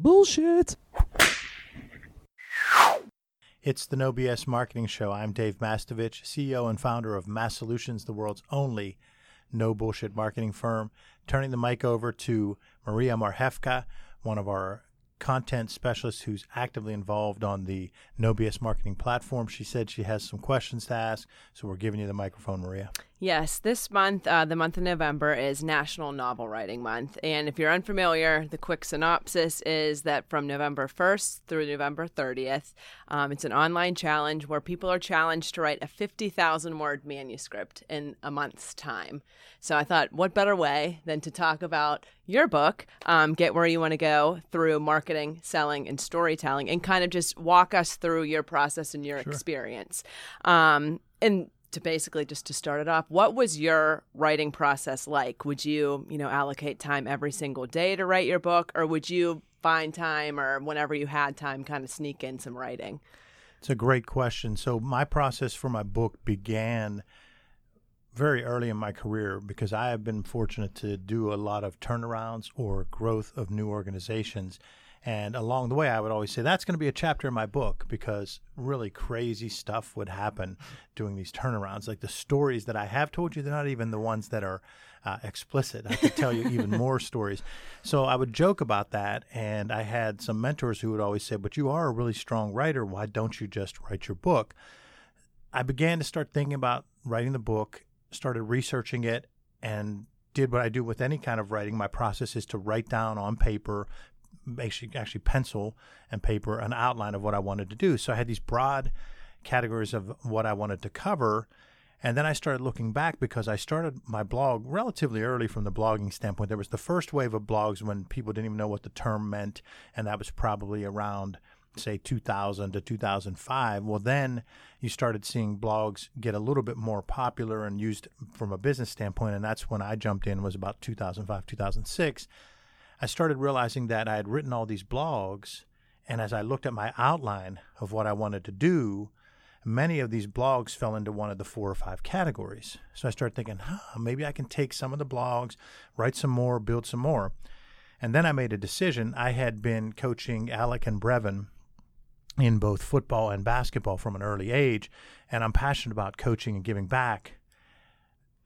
Bullshit. It's the No BS Marketing Show. I'm Dave Mastovich, CEO and founder of Mass Solutions, the world's only no bullshit marketing firm. Turning the mic over to Maria Marhefka, one of our content specialists who's actively involved on the No BS marketing platform. She said she has some questions to ask, so we're giving you the microphone, Maria. Yes, this month, uh, the month of November, is National Novel Writing Month. And if you're unfamiliar, the quick synopsis is that from November 1st through November 30th, um, it's an online challenge where people are challenged to write a 50,000 word manuscript in a month's time. So I thought, what better way than to talk about your book, um, Get Where You Want to Go, through marketing, selling, and storytelling, and kind of just walk us through your process and your sure. experience. Um, and to basically just to start it off, what was your writing process like? Would you, you know, allocate time every single day to write your book, or would you find time or whenever you had time kind of sneak in some writing? It's a great question. So my process for my book began very early in my career because I have been fortunate to do a lot of turnarounds or growth of new organizations. And along the way, I would always say, that's going to be a chapter in my book because really crazy stuff would happen doing these turnarounds. Like the stories that I have told you, they're not even the ones that are uh, explicit. I could tell you even more stories. So I would joke about that. And I had some mentors who would always say, but you are a really strong writer. Why don't you just write your book? I began to start thinking about writing the book, started researching it, and did what I do with any kind of writing. My process is to write down on paper actually, actually pencil and paper an outline of what I wanted to do. So I had these broad categories of what I wanted to cover. And then I started looking back because I started my blog relatively early from the blogging standpoint. There was the first wave of blogs when people didn't even know what the term meant, and that was probably around, say, 2000 to 2005. Well, then you started seeing blogs get a little bit more popular and used from a business standpoint, and that's when I jumped in was about 2005, 2006. I started realizing that I had written all these blogs, and as I looked at my outline of what I wanted to do, many of these blogs fell into one of the four or five categories. So I started thinking, huh, maybe I can take some of the blogs, write some more, build some more. And then I made a decision. I had been coaching Alec and Brevin in both football and basketball from an early age, and I'm passionate about coaching and giving back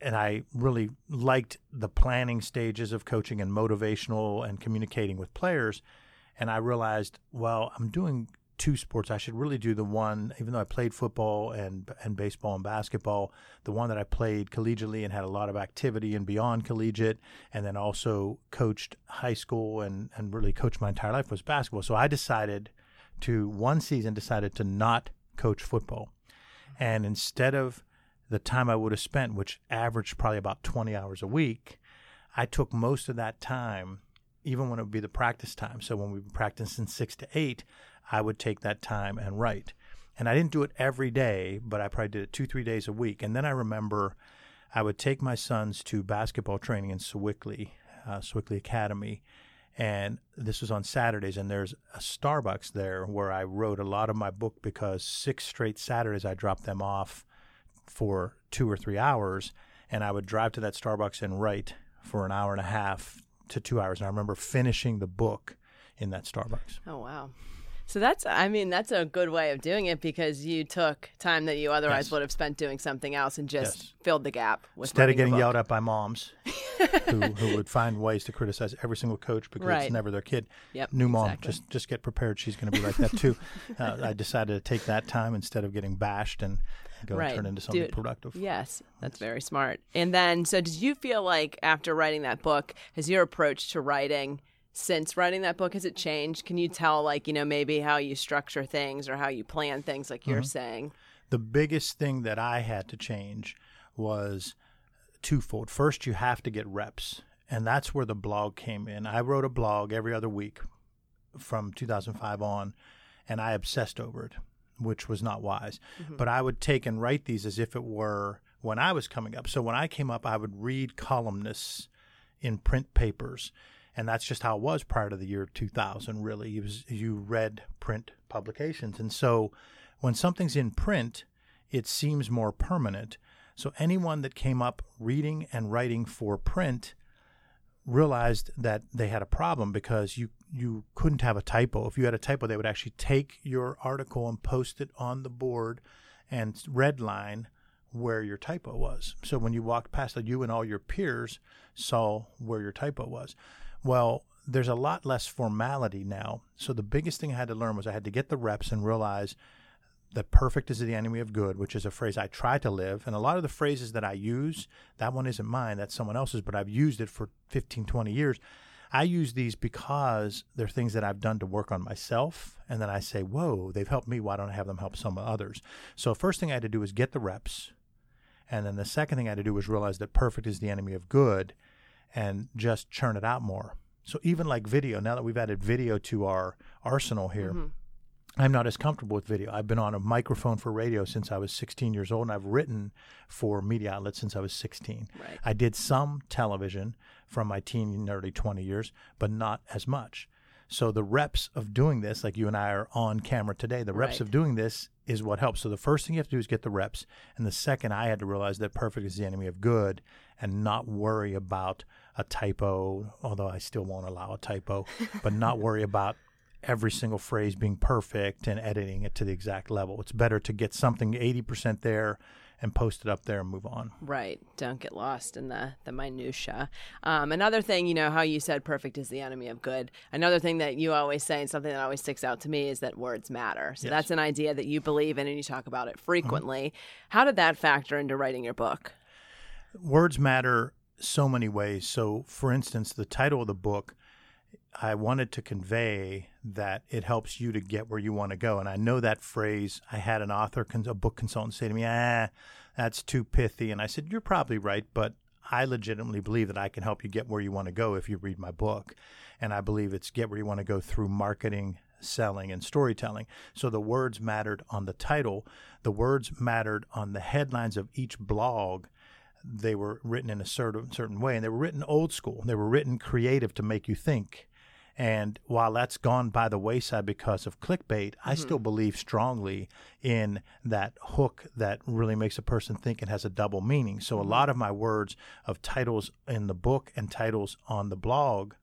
and I really liked the planning stages of coaching and motivational and communicating with players. And I realized, well, I'm doing two sports. I should really do the one, even though I played football and and baseball and basketball, the one that I played collegiately and had a lot of activity and beyond collegiate, and then also coached high school and and really coached my entire life was basketball. So I decided to one season decided to not coach football, and instead of the time I would have spent, which averaged probably about 20 hours a week, I took most of that time, even when it would be the practice time. So when we would practice in six to eight, I would take that time and write. And I didn't do it every day, but I probably did it two, three days a week. And then I remember I would take my sons to basketball training in Sewickley, uh, Academy. And this was on Saturdays, and there's a Starbucks there where I wrote a lot of my book because six straight Saturdays I dropped them off for two or three hours, and I would drive to that Starbucks and write for an hour and a half to two hours. And I remember finishing the book in that Starbucks. Oh wow! So that's, I mean, that's a good way of doing it because you took time that you otherwise yes. would have spent doing something else and just yes. filled the gap. Instead of getting yelled at by moms who, who, would find ways to criticize every single coach because right. it's never their kid. Yep, New mom, exactly. just just get prepared. She's going to be like that too. uh, I decided to take that time instead of getting bashed and go right. and turn into something Dude, productive. Yes, that's very smart. And then, so did you feel like after writing that book, has your approach to writing since writing that book has it changed? Can you tell, like, you know, maybe how you structure things or how you plan things, like you're mm-hmm. saying? The biggest thing that I had to change was twofold. First, you have to get reps, and that's where the blog came in. I wrote a blog every other week from 2005 on, and I obsessed over it which was not wise. Mm-hmm. But I would take and write these as if it were when I was coming up. So when I came up, I would read columnists in print papers. And that's just how it was prior to the year 2000, really. It was, you read print publications. And so when something's in print, it seems more permanent. So anyone that came up reading and writing for print realized that they had a problem because you you couldn't have a typo. If you had a typo, they would actually take your article and post it on the board and redline where your typo was. So when you walked past it, you and all your peers saw where your typo was. Well, there's a lot less formality now. So the biggest thing I had to learn was I had to get the reps and realize that perfect is the enemy of good, which is a phrase I try to live. And a lot of the phrases that I use, that one isn't mine, that's someone else's, but I've used it for 15, 20 years. I use these because they're things that I've done to work on myself. And then I say, whoa, they've helped me. Why don't I have them help some others? So, first thing I had to do was get the reps. And then the second thing I had to do was realize that perfect is the enemy of good and just churn it out more. So, even like video, now that we've added video to our arsenal here, mm-hmm. I'm not as comfortable with video. I've been on a microphone for radio since I was 16 years old, and I've written for media outlets since I was 16. Right. I did some television from my teen and early 20 years, but not as much. So the reps of doing this, like you and I are on camera today, the reps right. of doing this is what helps. So the first thing you have to do is get the reps, and the second, I had to realize that perfect is the enemy of good, and not worry about a typo. Although I still won't allow a typo, but not worry about every single phrase being perfect and editing it to the exact level. It's better to get something 80% there and post it up there and move on. Right. Don't get lost in the the minutia. Um, another thing, you know, how you said perfect is the enemy of good. Another thing that you always say, and something that always sticks out to me, is that words matter. So yes. that's an idea that you believe in and you talk about it frequently. Mm-hmm. How did that factor into writing your book? Words matter so many ways. So, for instance, the title of the book I wanted to convey that it helps you to get where you want to go. And I know that phrase. I had an author, a book consultant say to me, ah, that's too pithy. And I said, You're probably right, but I legitimately believe that I can help you get where you want to go if you read my book. And I believe it's get where you want to go through marketing, selling, and storytelling. So the words mattered on the title, the words mattered on the headlines of each blog they were written in a certain certain way and they were written old school they were written creative to make you think and while that's gone by the wayside because of clickbait, mm-hmm. I still believe strongly in that hook that really makes a person think and has a double meaning. So mm-hmm. a lot of my words of titles in the book and titles on the blog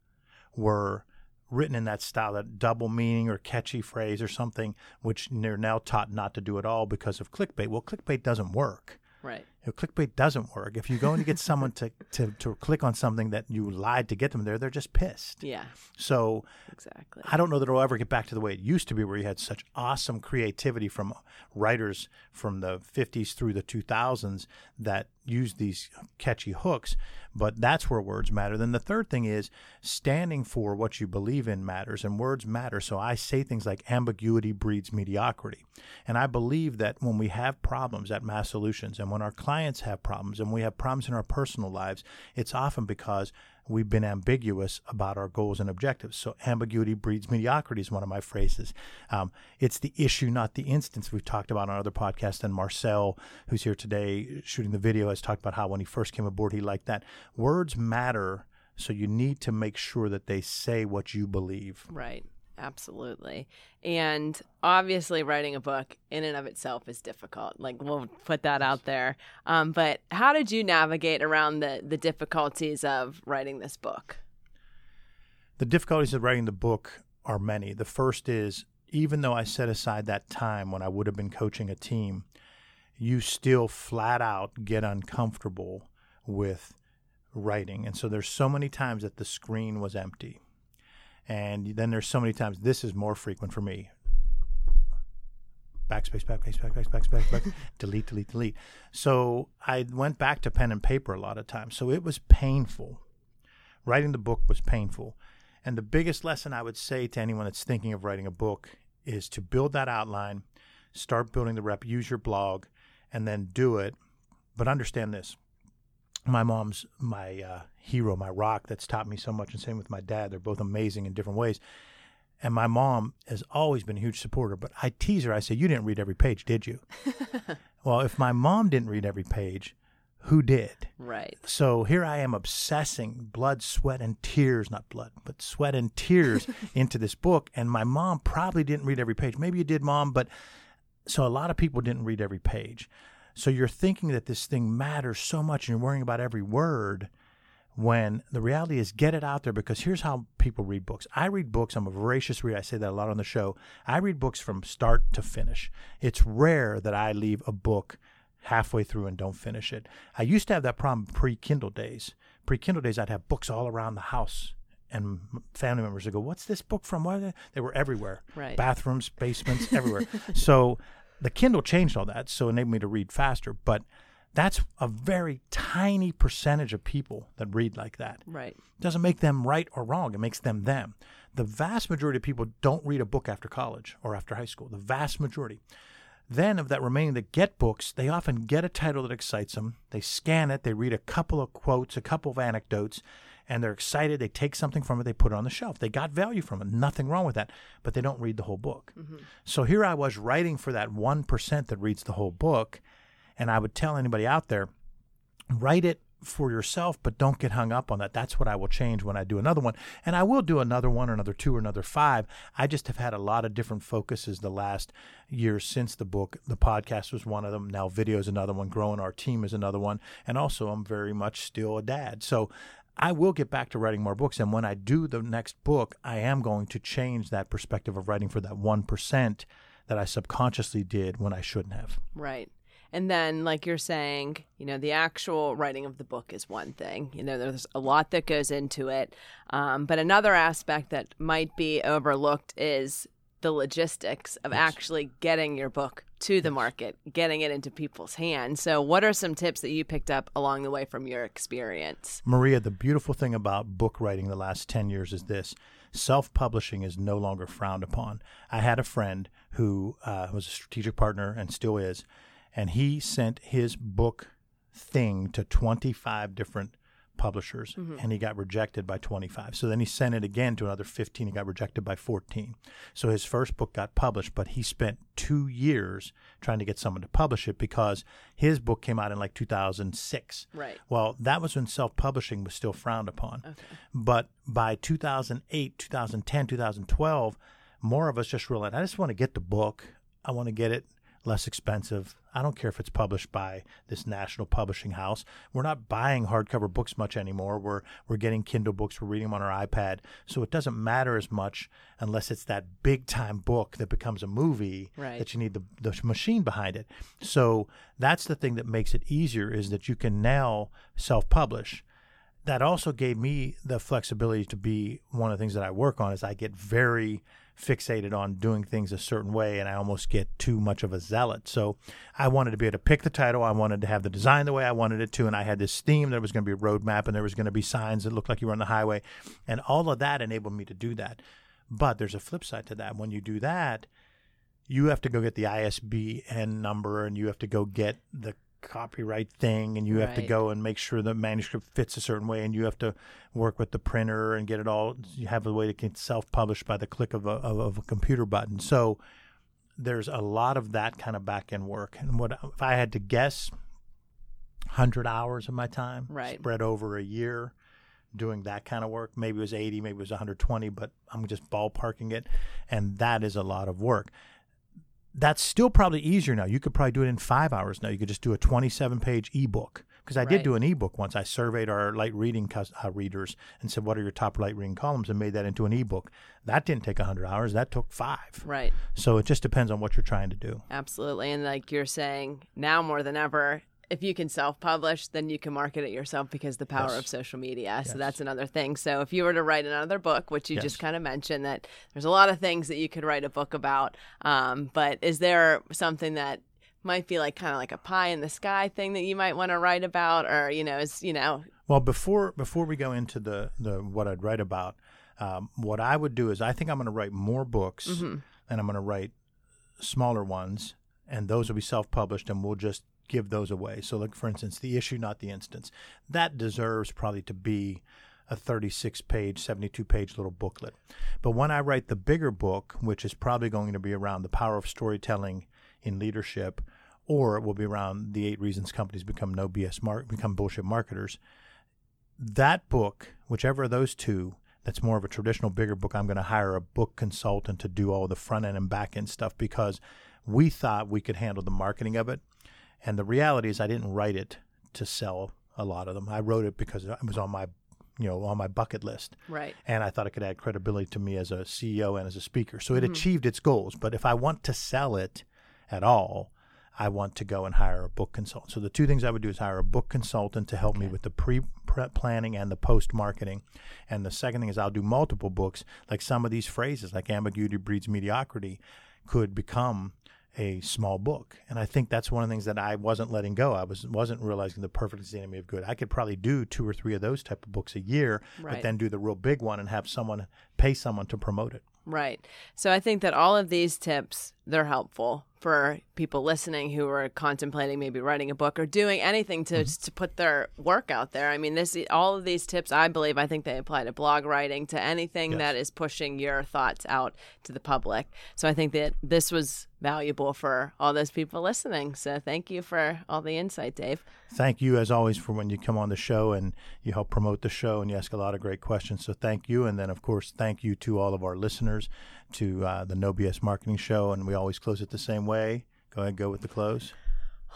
were written in that style, that double meaning or catchy phrase or something, which they're now taught not to do at all because of clickbait. Well, clickbait doesn't work. Right. You know, clickbait doesn't work. If you go and you get someone to, to, to click on something that you lied to get them there, they're just pissed. Yeah. So exactly. I don't know that it'll ever get back to the way it used to be, where you had such awesome creativity from writers from the 50s through the 2000s that used these catchy hooks. But that's where words matter. Then the third thing is standing for what you believe in matters, and words matter. So I say things like ambiguity breeds mediocrity. And I believe that when we have problems at Mass Solutions and when our clients have problems and we have problems in our personal lives, it's often because we've been ambiguous about our goals and objectives. So ambiguity breeds mediocrity is one of my phrases. Um, it's the issue, not the instance. We've talked about on other podcasts, and Marcel, who's here today shooting the video, has talked about how when he first came aboard, he liked that. Words matter, so you need to make sure that they say what you believe. Right. Absolutely. And obviously, writing a book in and of itself is difficult. Like, we'll put that out there. Um, but how did you navigate around the, the difficulties of writing this book? The difficulties of writing the book are many. The first is even though I set aside that time when I would have been coaching a team, you still flat out get uncomfortable with writing. And so there's so many times that the screen was empty and then there's so many times, this is more frequent for me. Backspace, backspace, backspace, backspace, backspace, delete, delete, delete. So I went back to pen and paper a lot of times. So it was painful. Writing the book was painful. And the biggest lesson I would say to anyone that's thinking of writing a book is to build that outline, start building the rep, use your blog, and then do it. But understand this my mom's my uh, hero, my rock that's taught me so much, and same with my dad. They're both amazing in different ways. And my mom has always been a huge supporter, but I tease her. I say, You didn't read every page, did you? well, if my mom didn't read every page, who did? Right. So here I am obsessing blood, sweat, and tears, not blood, but sweat and tears into this book. And my mom probably didn't read every page. Maybe you did, mom, but so a lot of people didn't read every page. So you're thinking that this thing matters so much and you're worrying about every word when the reality is get it out there because here's how people read books. I read books, I'm a voracious reader. I say that a lot on the show. I read books from start to finish. It's rare that I leave a book halfway through and don't finish it. I used to have that problem pre Kindle days. Pre Kindle days, I'd have books all around the house. And family members would go, What's this book from? Why they? they were everywhere Right. bathrooms, basements, everywhere. so the Kindle changed all that, so it enabled me to read faster. But that's a very tiny percentage of people that read like that. Right. doesn't make them right or wrong. It makes them them. The vast majority of people don't read a book after college or after high school. The vast majority. Then, of that remaining that get books, they often get a title that excites them. They scan it, they read a couple of quotes, a couple of anecdotes, and they're excited. They take something from it, they put it on the shelf. They got value from it. Nothing wrong with that, but they don't read the whole book. Mm-hmm. So here I was writing for that 1% that reads the whole book, and I would tell anybody out there write it for yourself, but don't get hung up on that. That's what I will change when I do another one. And I will do another one or another two or another five. I just have had a lot of different focuses the last years since the book. The podcast was one of them. Now video is another one. Growing our team is another one. And also, I'm very much still a dad. So I will get back to writing more books. And when I do the next book, I am going to change that perspective of writing for that 1% that I subconsciously did when I shouldn't have. Right. And then, like you're saying, you know, the actual writing of the book is one thing. You know, there's a lot that goes into it. Um, but another aspect that might be overlooked is the logistics of actually getting your book to the market, getting it into people's hands. So, what are some tips that you picked up along the way from your experience? Maria, the beautiful thing about book writing the last 10 years is this self publishing is no longer frowned upon. I had a friend who uh, was a strategic partner and still is, and he sent his book thing to 25 different publishers mm-hmm. and he got rejected by 25. So then he sent it again to another 15 and got rejected by 14. So his first book got published, but he spent two years trying to get someone to publish it because his book came out in like 2006. Right. Well, that was when self publishing was still frowned upon. Okay. But by 2008, 2010, 2012, more of us just realized I just want to get the book. I want to get it less expensive. I don't care if it's published by this national publishing house. We're not buying hardcover books much anymore. We're we're getting Kindle books. We're reading them on our iPad. So it doesn't matter as much unless it's that big time book that becomes a movie Right. that you need the, the machine behind it. So that's the thing that makes it easier is that you can now self publish that also gave me the flexibility to be one of the things that I work on is I get very fixated on doing things a certain way and I almost get too much of a zealot. So I wanted to be able to pick the title. I wanted to have the design the way I wanted it to. And I had this theme. There was going to be a roadmap and there was going to be signs that looked like you were on the highway. And all of that enabled me to do that. But there's a flip side to that. When you do that, you have to go get the ISBN number and you have to go get the copyright thing and you have to Right. go and make sure the manuscript fits a certain way and you have to work with the printer and get it all you have a way to get self-published by the click of a, of, of a computer button. So there's a lot of that kind of back end work. And what if i had to guess 100 hours of my time Right. spread over a year doing that kind of work. Maybe it was 80 maybe it was 120 but i'm just ballparking it. And that is a lot of work that's still probably easier now. You could probably do it in five hours now. You could just do a 27 page ebook. Because I did do an ebook once. I surveyed our light reading cus- uh, readers and said, What are your top light reading columns? and made that into an ebook. That didn't take 100 hours. That took five. Right. So it just depends on what you're trying to do. Absolutely. And like you're saying, now more than ever, if you can self publish, then you can market it yourself because the power Yes. of social media. So that's another thing. So if you were to write another book, which you Yes. just kind of mentioned, that there's a lot of things that you could write a book about. Um, but is there something that might be like kind of like a pie in the sky thing that you might want to write about or you know is you know Well, before before we go into the, the what I'd write about, um, what I would do is I think I'm going to write more books and I'm going to write smaller ones, and those will be self published, and we'll just give those away. So, like for instance, the issue, not the instance, that deserves probably to be a 36 page, 72 page little booklet. But when I write the bigger book, which is probably going to be around the power of storytelling in leadership, or it will be around the eight reasons companies become no BS mar- become bullshit marketers. That book, whichever of those two, that's more of a traditional bigger book. I'm going to hire a book consultant to do all the front end and back end stuff because we thought we could handle the marketing of it. And the reality is, I didn't write it to sell a lot of them. I wrote it because it was on my you know, on my bucket list. Right. And I thought it could add credibility to me as a CEO and as a speaker. So it mm-hmm. achieved its goals. But if I want to sell it at all, I want to go and hire a book consultant. So the two things I would do is hire a book consultant to help me with the pre prep planning and the post marketing. And the second thing is I'll do multiple books. Like some of these phrases, like ambiguity breeds mediocrity, could become a small book. And I think that's one of the things that I wasn't letting go. I was wasn't realizing the perfect is the enemy of good. I could probably do two or three of those type of books a year, Right. but then do the real big one and have someone pay someone to promote it. Right. So I think that all of these tips they're helpful for people listening who are contemplating maybe writing a book or doing anything to mm-hmm. to put their work out there. I mean, this all of these tips I believe I think they apply to blog writing to anything Yes. that is pushing your thoughts out to the public. So I think that this was valuable for all those people listening. So thank you for all the insight, Dave. Thank you as always for when you come on the show and you help promote the show and you ask a lot of great questions. So thank you. And then of course, thank you to all of our listeners to uh, the No BS Marketing Show. And we always close it the same way. Go ahead, go with the close.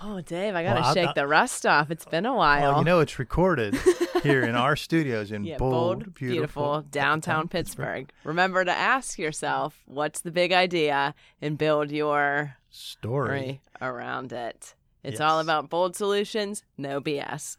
Oh, Dave, I got to Well, shake I'll- the rust off. It's been a while. Well, you know it's recorded here in our studios in Yeah, bold, beautiful, downtown Pittsburgh. Remember to ask yourself, what's the big idea, and build your story. story around it. It's all about bold solutions, no BS.